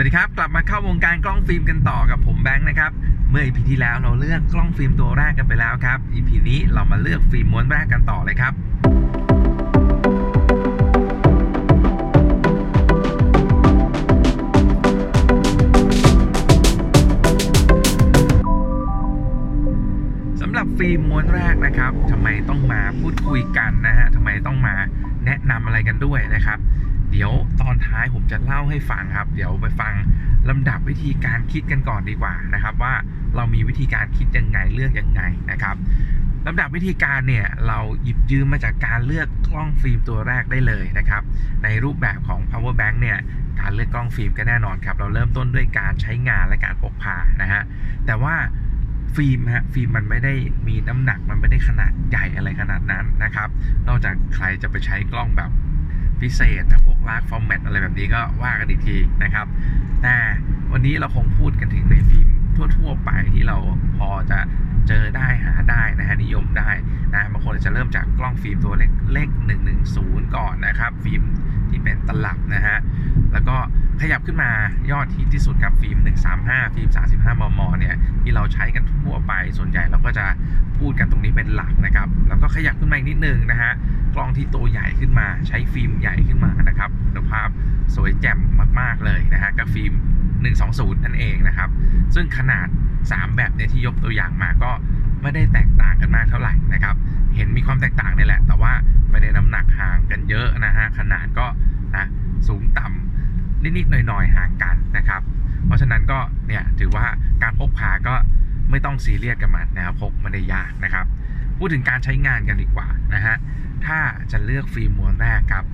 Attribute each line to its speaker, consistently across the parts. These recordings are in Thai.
Speaker 1: วัสดีครับ กลับมาเข้าวงการกล้องฟิล์มกันต่อกับผมแบงค์นะครับ เมื่อ EP ที่แล้วเราเลือกกล้องฟิล์มตัวแรกกันไปแล้วครับ EP นี้เรามาเลือกฟิล์มม้วนแรกกันต่อเลยครับสำหรับฟิล์มม้วนแรกนะครับทำไมต้องมาพูดคุยกันนะฮะทำไมต้องมาแนะนำอะไรกันด้วยนะครับ เดี๋ยว ตอนท้ายผมจะเล่าให้ฟังครับ เดี๋ยวไปฟังลำดับวิธีการคิดกันก่อนดีกว่านะครับ ว่าเรามีวิธีการคิดยังไงเลือกยังไงนะครับลำดับวิธีการเนี่ยเราหยิบยืมมาจากการเลือกกล้องฟิล์มตัวแรกได้เลยนะครับ ในรูปแบบของ power bank เนี่ยการเลือกกล้องฟิล์มก็แน่นอนครับ เราเริ่มต้นด้วยการใช้งานและการพกพานะฮะแต่ว่าฟิล์มฮะฟิล์มมันไม่ได้มีน้ำหนักมันไม่ได้ขนาดใหญ่อะไรขนาดนั้นนะครับ นอกจากใครจะไปใช้กล้องแบบพิเศษนะพวก large format อะไรแบบนี้ก็ว่ากันอีกทีนะครับ แต่วันนี้เราคงพูดกันถึงในฟิล์มทั่ว ๆ ไปที่เราพอจะเจอได้หาได้นะฮะนิยมได้นะบางคนจะเริ่มจากกล้องฟิล์มตัวเล็กเลข110 ก่อนนะครับ ฟิล์มที่เป็นตลับนะฮะแล้วก็ขยับขึ้นมายอดฮิตที่สุดครับฟิล์ม 135 ฟิล์ม 35 มม เนี่ย ที่เราใช้กันทั่วไปส่วนใหญ่เราก็จะพูดกันตรงนี้เป็นหลักนะครับ แล้วก็ขยับขึ้นมาอีกนิดนึงนะฮะกล้องที่ตัวใหญ่ขึ้นมา ใช้ฟิล์มใหญ่ขึ้นมานะครับคุณภาพสวยแจ่มมากๆเลยนะฮะกับฟิล์ม 120 นั่นเองนะครับ ซึ่งขนาด 3 แบบเนี่ยที่ยกตัวอย่างมาก็ไม่ได้แตกต่างกันมากเท่าไหร่นะครับ เห็นมีความแตกต่างนี่แหละ แต่ว่าไม่ได้น้ำหนักห่างกันเยอะนะฮะขนาดก็นะสูงต่ำนิดๆหน่อยๆห่างกันนะครับ เพราะฉะนั้นก็เนี่ยถือว่าการพกพาก็ไม่ต้องซีเรียสกับมันนะครับพกไม่ได้ยากนะครับ พูดถึงการใช้งานกันดีกว่านะฮะ ถ้าจะเลือกฟิล์มม้วนแรกครับ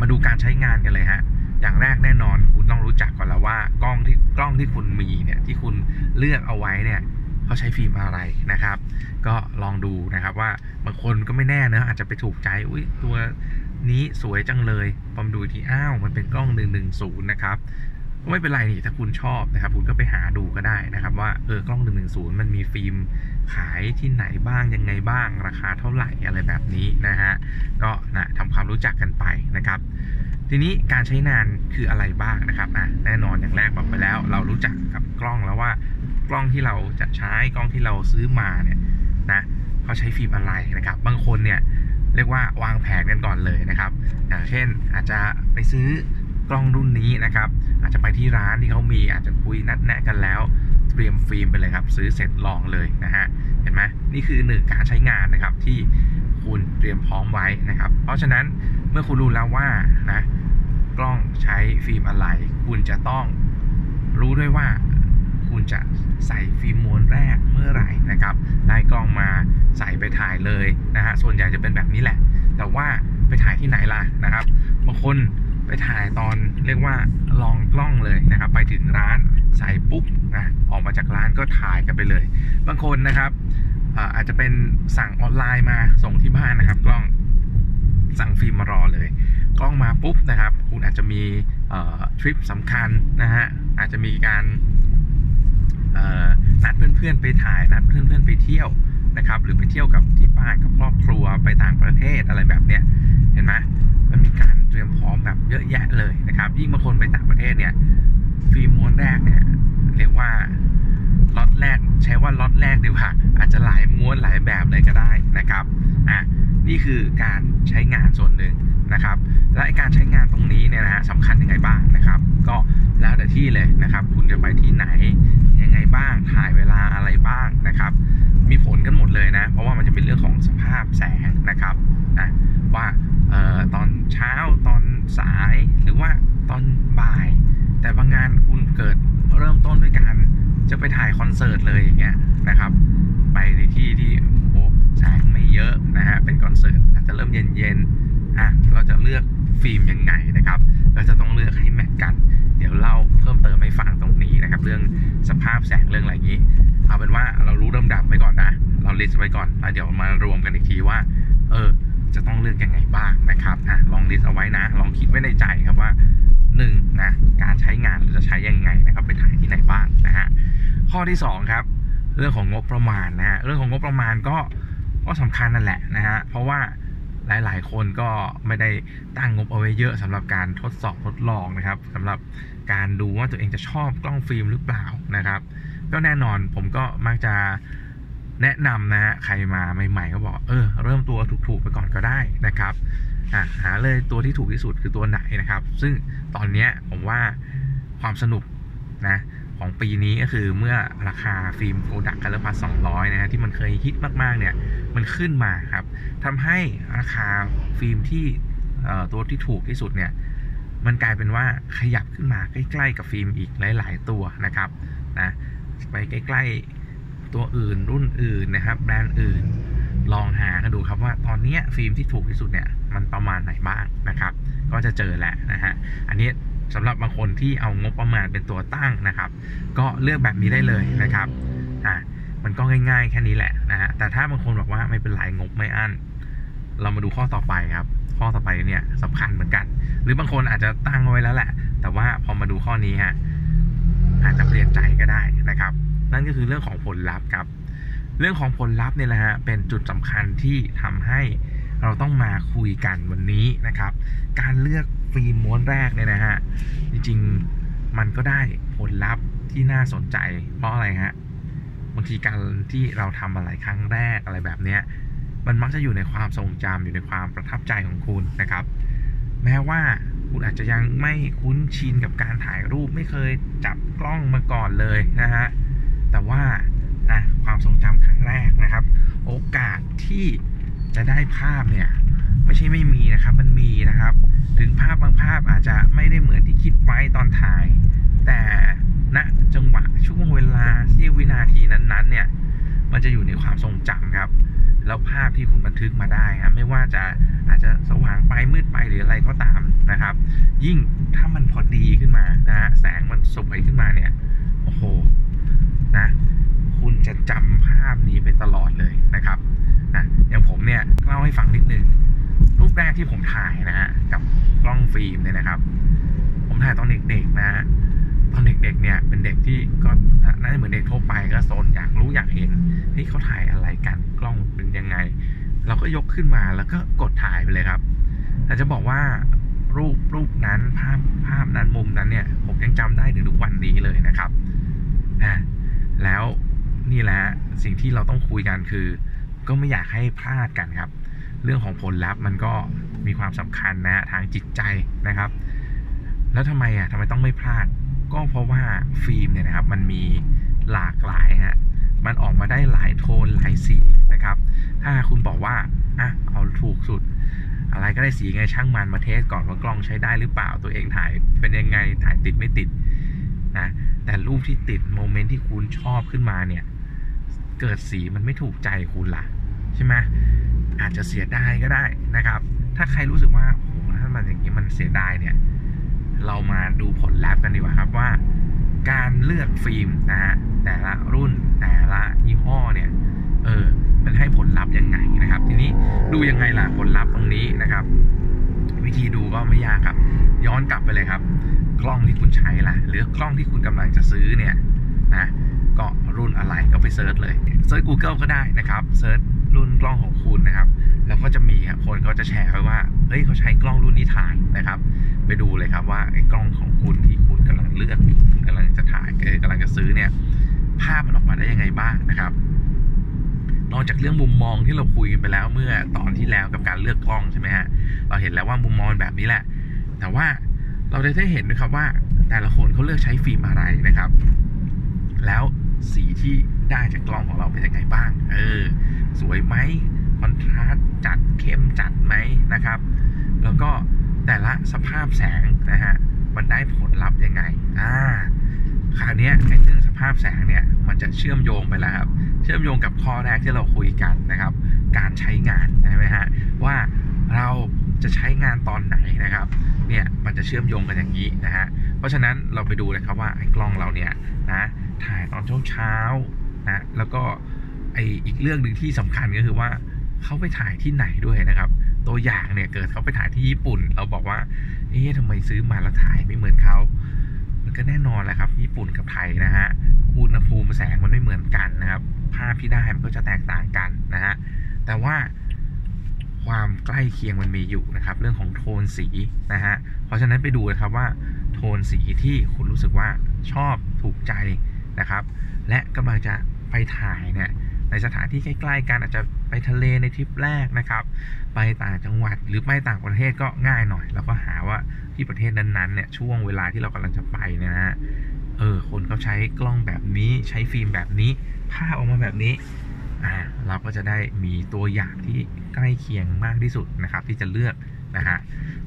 Speaker 1: มาดูการใช้งานกันเลยฮะ อย่างแรกแน่นอนคุณต้องรู้จักก่อนแล้วว่ากล้องที่กล้องที่คุณมีเนี่ยที่คุณเลือกเอาไว้เนี่ยเขาใช้ฟิล์มอะไรนะครับ ก็ลองดูนะครับว่าบางคนก็ไม่แน่เนอะอาจจะไปถูกใจอุ้ยตัวนี้สวยจังเลยพอมดูทีอ้าวมันเป็นกล้อง 110 นะครับ ก็ไม่เป็นไรนี่ถ้าคุณชอบนะครับ คุณก็ไปหาดูก็ได้นะครับ ว่าเออกล้อง 110 มันมีฟิล์มขายที่ไหนบ้างยังไงบ้าง ราคาเท่าไหร่อะไรแบบนี้นะฮะก็นะทำความรู้จักกันไปนะครับ ทีนี้การใช้งานคืออะไรบ้างนะครับอะแน่นอนอย่างแรกบอกไปแล้ว เรารู้จักกับกล้องแล้วว่ากล้องที่เราจะใช้กล้องที่เราซื้อมาเนี่ยนะเขาใช้ฟิล์มอะไรนะครับ บางคนเนี่ยเรียกว่าวางแผนกันก่อนเลยนะครับ อย่างเช่นอาจจะไปซื้อกล้องรุ่นนี้นะครับ อาจจะไปที่ร้านที่เขามีอาจจะคุยนัดแนะกันแล้ว เตรียมฟิล์มไปเลยครับ ซื้อเสร็จลองเลยนะฮะเห็นไหมนี่คือหนึ่งการใช้งานนะครับที่คุณเตรียมพร้อมไว้นะครับ เพราะฉะนั้นเมื่อคุณรู้แล้วว่านะกล้องใช้ฟิล์มอะไร คุณจะต้องรู้ด้วยว่าคุณจะใส่ฟิล์มม้วนแรกเมื่อไหร่นะครับ ได้กล้องมาใส่ไปถ่ายเลยนะฮะส่วนใหญ่จะเป็นแบบนี้แหละ แต่ว่าไปถ่ายที่ไหนล่ะนะครับบางคน ไปถ่ายตอนเรียกว่าลองกล้องเลยนะครับ ไปถึงร้านใส่ปุ๊บนะออกมาจากร้านก็ถ่ายกันไปเลย บางคนนะครับอาจจะเป็นสั่งออนไลน์มาส่งที่บ้านนะครับ กล้องสั่งฟิล์มมารอเลย กล้องมาปุ๊บนะครับ คุณอาจจะมีทริปสำคัญนะฮะอาจจะมีการนัดเพื่อนๆไปถ่ายนัดเพื่อนๆไปเที่ยวนะครับ หรือไปเที่ยวกับที่บ้านกับครอบครัวไปต่างประเทศอะไรแบบเนี้ยเห็นไหม มันมีการเตรียมพร้อมแบบเยอะแยะเลยนะครับ ยิ่งบางคนไปต่างประเทศเนี่ย ฟิล์มม้วนแรกเนี่ย เรียกว่าล็อตแรกใช้ว่าล็อตแรกดีกว่าอาจจะหลายม้วนหลายแบบเลยก็ได้นะครับอะนี่คือการใช้งานส่วนหนึ่งนะครับ และการใช้งานตรงนี้เนี่ยนะฮะสำคัญยังไงบ้างนะครับ ก็แล้วแต่ที่เลยนะครับ คุณจะไปที่ไหน ไงบ้าง ถ่ายเวลาอะไรบ้างนะครับ มีผลกันหมดเลยนะ เพราะว่ามันจะเป็นเรื่องของสภาพแสงนะครับนะว่าออตอนเช้าตอนสายหรือว่าตอนบ่าย แต่บางงานคุณเกิดเริ่มต้นด้วยการจะไปถ่ายคอนเสิร์ตเลยอย่างเงี้ยนะครับ ไปในที่ที่โอ้แสงไม่เยอะนะฮะเป็นคอนเสิร์ตอาจจะเริ่มเย็นๆอะเราจะเลือกฟิล์มยังไงนะครับ เราจะต้องเลือกให้ match กัน เดี๋ยวเล่าเพิ่มเติมให้ฟังตรงนี้นะครับ เรื่องสภาพแสงเรื่องอะไรอย่างนี้ เอาเป็นว่าเรารู้ลำดับไว้ก่อนนะ เรา list ไว้ก่อนแล้วเดี๋ยวมารวมกันอีกทีว่า เออ จะต้องเลือกยังไงบ้างนะครับอะลอง list เอาไว้นะ ลองคิดไว้ในใจครับว่าหนึ่งนะการใช้งานเราจะใช้ยังไงนะครับไปถ่ายที่ไหนบ้างนะฮะข้อที่สองครับ เรื่องของงบประมาณนะฮะเรื่องของงบประมาณก็ก็สำคัญนั่นแหละนะฮะเพราะว่า หลาย ๆ คนก็ไม่ได้ตั้งงบเอาไว้เยอะสำหรับการทดสอบทดลองนะครับสำหรับการดูว่าตัวเองจะชอบกล้องฟิล์มหรือเปล่านะครับ ก็แน่นอนผมก็มักจะแนะนำนะฮะใครมาใหม่ๆก็บอกเออเริ่มตัวถูกๆไปก่อนก็ได้นะครับหาเลยตัวที่ถูกที่สุดคือตัวไหนนะครับ ซึ่งตอนนี้ผมว่าความสนุกนะ ของปีนี้ก็คือเมื่อราคาฟิล์มโ o ดัก Color Plus 200นะฮะที่มันเคยฮิตมากๆเนี่ยมันขึ้นมาครับทำให้ราคาฟิล์มที่ตัวที่ถูกที่สุดเนี่ยมันกลายเป็นว่าขยับขึ้นมาใกล้ๆกับฟิล์มอีกหลาย ๆ ตัวนะครับนะไปใกล้ๆตัวอื่นรุ่นอื่นนะครับ แบรนด์อื่นลองหากันดูครับว่าตอนเนี้ยฟิล์มที่ถูกที่สุดเนี่ยมันประมาณไหนบ้างนะครับ ก็จะเจอแหละนะฮะอันนี้ สำหรับบางคนที่เอางบประมาณเป็นตัวตั้งนะครับ ก็เลือกแบบนี้ได้เลยนะครับอะมันก็ง่ายๆแค่นี้แหละนะฮะแต่ถ้าบางคนบอกว่าไม่เป็นไรงบไม่อั้น เรามาดูข้อต่อไปครับ ข้อต่อไปเนี่ยสำคัญเหมือนกัน หรือบางคนอาจจะตั้งไว้แล้วแหละ แต่ว่าพอมาดูข้อนี้ฮะอาจจะเปลี่ยนใจก็ได้นะครับ นั่นก็คือเรื่องของผลลัพธ์ครับ เรื่องของผลลัพธ์เนี่ยแหละฮะเป็นจุดสำคัญที่ทำให้เราต้องมาคุยกันวันนี้นะครับ การเลือก ฟิล์มม้วนแรกเนี่ยนะฮะ จริงๆ มันก็ได้ผลลัพธ์ที่น่าสนใจ เพราะอะไรฮะบางทีการที่เราทำอะไรครั้งแรกอะไรแบบเนี้ยมันมักจะอยู่ในความทรงจำอยู่ในความประทับใจของคุณนะครับ แม้ว่าคุณอาจจะยังไม่คุ้นชินกับการถ่ายรูปไม่เคยจับกล้องมาก่อนเลยนะฮะแต่ว่านะความทรงจำครั้งแรกนะครับ โอกาสที่จะได้ภาพเนี่ยไม่ใช่ไม่มีนะครับ มันมีนะครับ จจะไม่ได้เหมือนที่คิดไว้ตอนถ่าย แต่ณจังหวะช่วงเวลาที่วินาทีนั้นๆ เนี่ย มันจะอยู่ในความทรงจำครับ แล้วภาพที่คุณบันทึกมาได้ครับไม่ว่าจะอาจจะสว่างไปมืดไปหรืออะไรก็ตามนะครับ ยิ่งถ้ามันพอดีขึ้นมานะฮะแสงมันสวยขึ้นมาเนี่ยโอ้โหนะคุณจะจำภาพนี้ไปตลอดเลยนะครับนะอย่างผมเนี่ยเล่าให้ฟังนิดนึง รูปแรกที่ผมถ่ายนะฮะกับกล้องฟิล์มเนี่ยนะครับ ผมถ่ายตอนเด็กๆนะฮะตอนเด็กๆเนี่ยเป็นเด็กที่ก็น่าจะเหมือนเด็กทั่วไปก็โซนอยากรู้อยากเห็นเฮ้ยเขาถ่ายอะไรกันกล้องเป็นยังไง เราก็ยกขึ้นมาแล้วก็กดถ่ายไปเลยครับ แต่จะบอกว่ารูปรูปนั้นภาพภาพนั้นมุมนั้นเนี่ย ผมยังจำได้ถึงทุกวันนี้เลยนะครับอะแล้วนี่แหละสิ่งที่เราต้องคุยกันคือ ก็ไม่อยากให้พลาดกันครับ เรื่องของผลลัพธ์มันก็มีความสำคัญนะทางจิตใจนะครับ แล้วทำไมอะทำไมต้องไม่พลาด ก็เพราะว่าฟิล์มเนี่ยนะครับมันมีหลากหลายฮะมันออกมาได้หลายโทนหลายสีนะครับ ถ้าคุณบอกว่าอะเอาถูกสุด อะไรก็ได้สียังไงช่างมันมา test ก่อนว่ากล้องใช้ได้หรือเปล่าตัวเองถ่ายเป็นยังไงถ่ายติดไม่ติดนะแต่รูปที่ติด moment ที่คุณชอบขึ้นมาเนี่ย เกิดสีมันไม่ถูกใจคุณล่ะ ใช่ไหม อาจจะเสียดายก็ได้นะครับ ถ้าใครรู้สึกว่าโอ้โหถ้ามันอย่างนี้มันเสียดายเนี่ย เรามาดูผลลัพธ์กันดีกว่าครับว่า การเลือกฟิล์มนะฮะแต่ละรุ่นแต่ละยี่ห้อเนี่ยเออมันให้ผลลัพธ์ยังไงนะครับ ทีนี้ดูยังไงล่ะผลลัพธ์ตรงนี้นะครับ วิธีดูก็ไม่ยากครับ ย้อนกลับไปเลยครับ กล้องที่คุณใช้ล่ะ หรือกล้องที่คุณกำลังจะซื้อเนี่ยนะก็รุ่นอะไรก็ไป search เลย search Google ก็ได้นะครับ search รุ่นกล้องของคุณนะครับ แล้วก็จะมีครับคนเขาจะแชร์ไว้ว่าเฮ้ยเขาใช้กล้องรุ่นนี้ถ่ายนะครับ ไปดูเลยครับว่าไอ้กล้องของคุณที่คุณกำลังเลือกอยู่กำลังจะถ่ายเออกำลังจะซื้อเนี่ยภาพมันออกมาได้ยังไงบ้างนะครับ นอกจากเรื่องมุมมองที่เราคุยกันไปแล้วเมื่อตอนที่แล้วกับการเลือกกล้องใช่ไหมฮะเราเห็นแล้วว่ามุมมองแบบนี้แหละ แต่ว่าเราได้ได้เห็นด้วยครับว่าแต่ละคนเขาเลือกใช้ฟิล์มอะไรนะครับ แล้วสีที่ได้จากกล้องของเราเป็นยังไงบ้าง วยไหมคอนทราสต์จัดเข้มจัดไหมนะครับ แล้วก็แต่ละสภาพแสงนะฮะมันได้ผลลัพธ์ยังไงอ่าคราวนี้ไอ้เรื่องสภาพแสงเนี่ยมันจะเชื่อมโยงไปแล้วครับ เชื่อมโยงกับข้อแรกที่เราคุยกันนะครับ การใช้งานใช่ไหมฮะว่าเราจะใช้งานตอนไหนนะครับเนี่ยมันจะเชื่อมโยงกันอย่างนี้นะฮะเพราะฉะนั้นเราไปดูเลยครับว่าไอ้กล้องเราเนี่ยนะถ่ายตอนเช้าเช้านะแล้วก็ ไออีกเรื่องหนึ่งที่สำคัญก็คือว่าเขาไปถ่ายที่ไหนด้วยนะครับ ตัวอย่างเนี่ยเกิดเขาไปถ่ายที่ญี่ปุ่น เราบอกว่า เอ๊ะทำไมซื้อมาแล้วถ่ายไม่เหมือนเขา มันก็แน่นอนแหละครับ ญี่ปุ่นกับไทยนะฮะ อุณหภูมิแสงมันไม่เหมือนกันนะครับ ภาพที่ได้มันก็จะแตกต่างกันนะฮะ แต่ว่าความใกล้เคียงมันมีอยู่นะครับ เรื่องของโทนสีนะฮะ เพราะฉะนั้นไปดูนะครับว่าโทนสีที่คุณรู้สึกว่าชอบถูกใจนะครับ และกำลังจะไปถ่ายเนี่ย ในสถานที่ใกล้ๆกันอาจจะไปทะเลในทริปแรกนะครับ ไปต่างจังหวัดหรือไปต่างประเทศก็ง่ายหน่อยแล้วก็หาว่าที่ประเทศนั้นๆเนี่ยช่วงเวลาที่เรากำลังจะไปเนี่ยนะฮะเออคนเขาใช้กล้องแบบนี้ใช้ฟิล์มแบบนี้ภาพออกมาแบบนี้อ่าเราก็จะได้มีตัวอย่างที่ใกล้เคียงมากที่สุดนะครับ ที่จะเลือกนะฮะ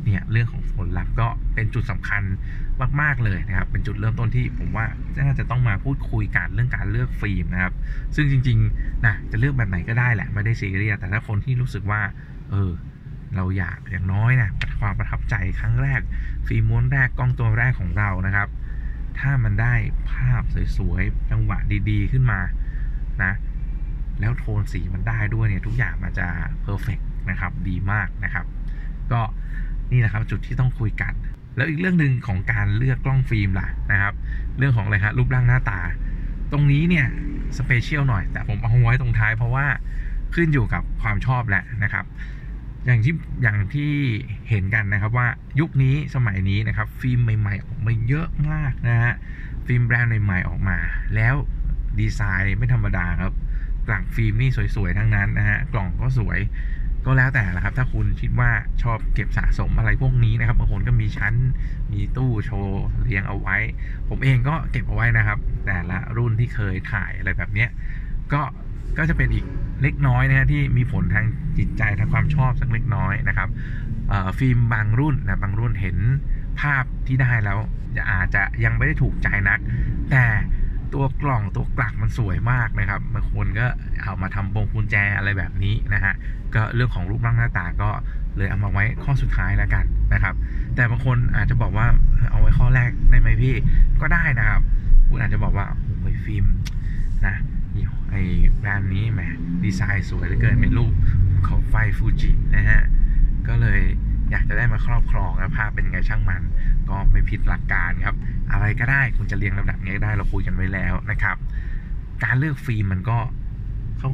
Speaker 1: เนี่ยเรื่องของผลลัพธ์ก็เป็นจุดสำคัญมาก ๆ เลยนะครับ เป็นจุดเริ่มต้นที่ผมว่าน่าจะต้องมาพูดคุยกันเรื่องการเลือกฟิล์มนะครับ ซึ่งจริงๆนะจะเลือกแบบไหนก็ได้แหละไม่ได้ซีเรียสแต่ถ้าคนที่รู้สึกว่า เออเราอยากอย่างน้อยนะความประทับใจครั้งแรก ฟิล์มม้วนแรกกล้องตัวแรกของเรานะครับ ถ้ามันได้ภาพสวยๆจังหวะดีๆขึ้นมานะแล้วโทนสีมันได้ด้วยเนี่ยทุกอย่างมันจะเพอร์เฟกนะครับดีมากนะครับ ก็ นี่นะครับจุดที่ต้องคุยกัน แล้วอีกเรื่องหนึ่งของการเลือกกล้องฟิล์มล่ะนะครับ เรื่องของอะไรครับรูปร่างหน้าตา ตรงนี้เนี่ยสเปเชียลหน่อย แต่ผมเอาไว้ตรงท้ายเพราะว่าขึ้นอยู่กับความชอบแหละนะครับ อย่างที่อย่างที่เห็นกันนะครับว่ายุคนี้สมัยนี้นะครับฟิล์มใหม่ ๆ ออกมาเยอะมากนะฮะฟิล์มแบรนด์ใหม่ๆออกมา แล้วดีไซน์ไม่ธรรมดาครับกล่องฟิล์มนี่สวยๆทั้งนั้นนะฮะกล่องก็สวย ก็แล้วแต่ละครับ ถ้าคุณคิดว่าชอบเก็บสะสมอะไรพวกนี้นะครับบางคนก็มีชั้นมีตู้โชว์เรียงเอาไว้ ผมเองก็เก็บเอาไว้นะครับ แต่ละรุ่นที่เคยถ่ายอะไรแบบเนี้ยก็ก็จะเป็นอีกเล็กน้อยนะฮะที่มีผลทางจิตใจทางความชอบสักเล็กน้อยนะครับฟิล์มบางรุ่นนะบางรุ่นเห็นภาพที่ได้แล้วอาจจะยังไม่ได้ถูกใจนัก แต่ ตัวกล่องตัวกลักมันสวยมากนะครับบางคนก็เอามาทำบงกุญแจอะไรแบบนี้นะฮะก็เรื่องของรูปร่างหน้าตาก็เลยเอามาไว้ข้อสุดท้ายแล้วกันนะครับ แต่บางคนอาจจะบอกว่าเอาไว้ข้อแรกได้ไหมพี่ก็ได้นะครับ คุณอาจจะบอกว่าโอ้ยฟิล์มนะไอ้แบรนด์นี้แหมดีไซน์สวยเหลือเกินเป็นรูปเขาไฟฟูจินะฮะก็เลย อยากจะได้มาครอบครองแล้วภาพเป็นไงช่างมัน ก็ไม่ผิดหลักการครับ อะไรก็ได้คุณจะเรียงลำดับไงได้เราคุยกันไว้แล้วนะครับ การเลือกฟิล์มมันก็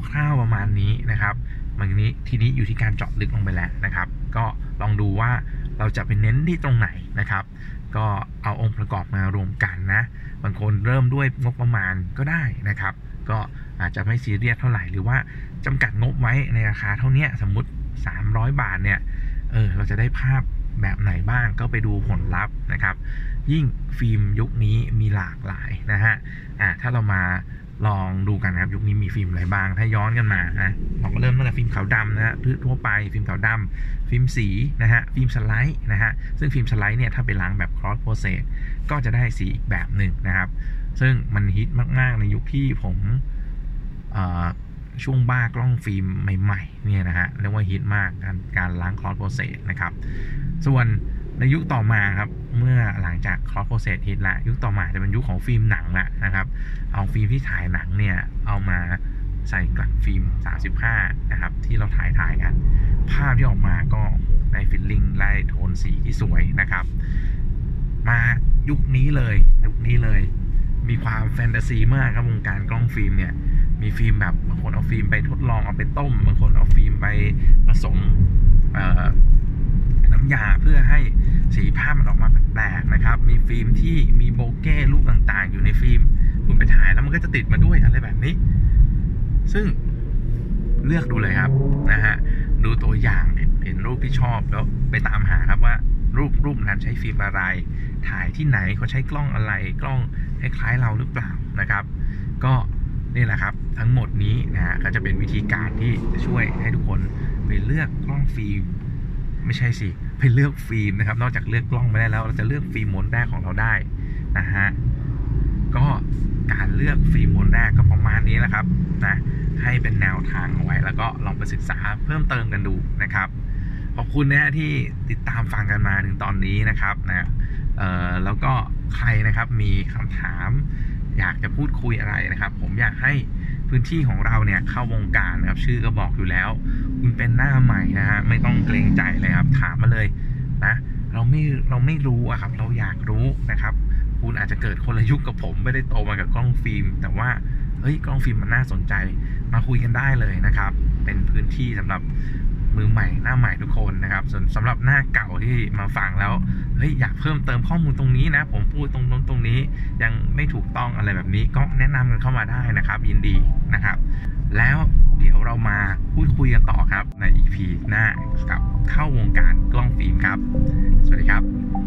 Speaker 1: คร่าวๆประมาณนี้นะครับมันนี้ทีนี้อยู่ที่การเจาะลึกลงไปแล้วนะครับ ก็ลองดูว่าเราจะไปเน้นที่ตรงไหนนะครับ ก็เอาองค์ประกอบมารวมกันนะ บางคนเริ่มด้วยงบประมาณก็ได้นะครับ ก็อาจจะไม่ซีเรียสเท่าไหร่หรือว่าจำกัดงบไว้ในราคาเท่านี้สมมุติ 300 บาทเนี่ย เออเราจะได้ภาพแบบไหนบ้างก็ไปดูผลลัพธ์นะครับ ยิ่งฟิล์มยุคนี้มีหลากหลายนะฮะอ่าถ้าเรามาลองดูกันนะครับยุคนี้มีฟิล์มอะไรบ้าง ถ้าย้อนกันมานะเราก็เริ่มตั้งแต่ฟิล์มขาวดำนะฮะทั่วไปฟิล์มขาวดำฟิล์มสีนะฮะฟิล์มสไลด์นะฮะซึ่งฟิล์มสไลด์เนี่ยถ้าไปล้างแบบ cross process ก็จะได้สีอีกแบบหนึ่งนะครับ ซึ่งมันฮิตมาก ๆ ในยุคที่ผม ช่วงบ้ากล้องฟิล์มใหม่ๆเนี่ยนะฮะเรียกว่าฮิตมากการการล้าง cross process นะครับ ส่วนในยุคต่อมาครับเมื่อหลังจาก cross process ฮิตละยุคต่อมาจะเป็นยุคของฟิล์มหนังละนะครับ เอาฟิล์มที่ถ่ายหนังเนี่ยเอามาใส่กลักฟิล์ม 35 นะครับ ที่เราถ่ายถ่ายกัน ภาพที่ออกมาก็ได้ feeling ไล่โทนสีที่สวยนะครับ มายุคนี้เลยยุคนี้เลย มีความแฟนตาซีมากครับวงการกล้องฟิล์มเนี่ย มีฟิล์มแบบบางคนเอาฟิล์มไปทดลองเอาไปต้มบางคนเอาฟิล์มไปผสมน้ำยาเพื่อให้สีภาพมันออกมาแปลกๆนะครับ มีฟิล์มที่มี bokeh รูปต่างๆ อยู่ในฟิล์ม คุณไปถ่ายแล้วมันก็จะติดมาด้วยอะไรแบบนี้ ซึ่งเลือกดูเลยครับนะฮะดูตัวอย่างเห็นรูปที่ชอบแล้วไปตามหาครับว่ารูปรูปนั้นใช้ฟิล์มอะไร ถ่ายที่ไหนเขาใช้กล้องอะไรกล้องคล้ายๆเราหรือเปล่านะครับ ก็ นี่แหละครับ ทั้งหมดนี้นะฮะก็จะเป็นวิธีการที่จะช่วยให้ทุกคนไปเลือกกล้องฟิล์มไม่ใช่สิไปเลือกฟิล์มนะครับ นอกจากเลือกกล้องไม่ได้แล้วเราจะเลือกฟิล์มมนแรกของเราได้นะฮะก็การเลือกฟิล์มมนแรกก็ประมาณนี้แหละครับนะให้เป็นแนวทางเอาไว้ แล้วก็ลองไปศึกษาเพิ่มเติมกันดูนะครับขอบคุณนะฮะที่ติดตามฟังกันมาถึงตอนนี้นะครับนะเออแล้วก็ใครนะครับมีคำถาม อยากจะพูดคุยอะไรนะครับ ผมอยากให้พื้นที่ของเราเนี่ยเข้าวงการนะครับ ชื่อก็บอกอยู่แล้ว คุณเป็นหน้าใหม่นะฮะไม่ต้องเกรงใจเลยครับ ถามมาเลยนะเราไม่เราไม่รู้อะครับ เราอยากรู้นะครับ คุณอาจจะเกิดคนละยุคกับผม ไม่ได้โตมากับกล้องฟิล์ม แต่ว่าเฮ้ยกล้องฟิล์มมันน่าสนใจ มาคุยกันได้เลยนะครับ เป็นพื้นที่สำหรับมือใหม่หน้าใหม่ทุกคนนะครับส่วนสำหรับหน้าเก่าที่มาฟังแล้ว เฮ้ยอยากเพิ่มเติมข้อมูลตรงนี้นะ ผมพูดตรงนู้นตรงนี้ยังไม่ถูกต้องอะไรแบบนี้ก็แนะนำกันเข้ามาได้นะครับ ยินดีนะครับ แล้วเดี๋ยวเรามาพูดคุยกันต่อครับใน EP หน้ากับเข้าวงการกล้องฟิล์มครับ สวัสดีครับ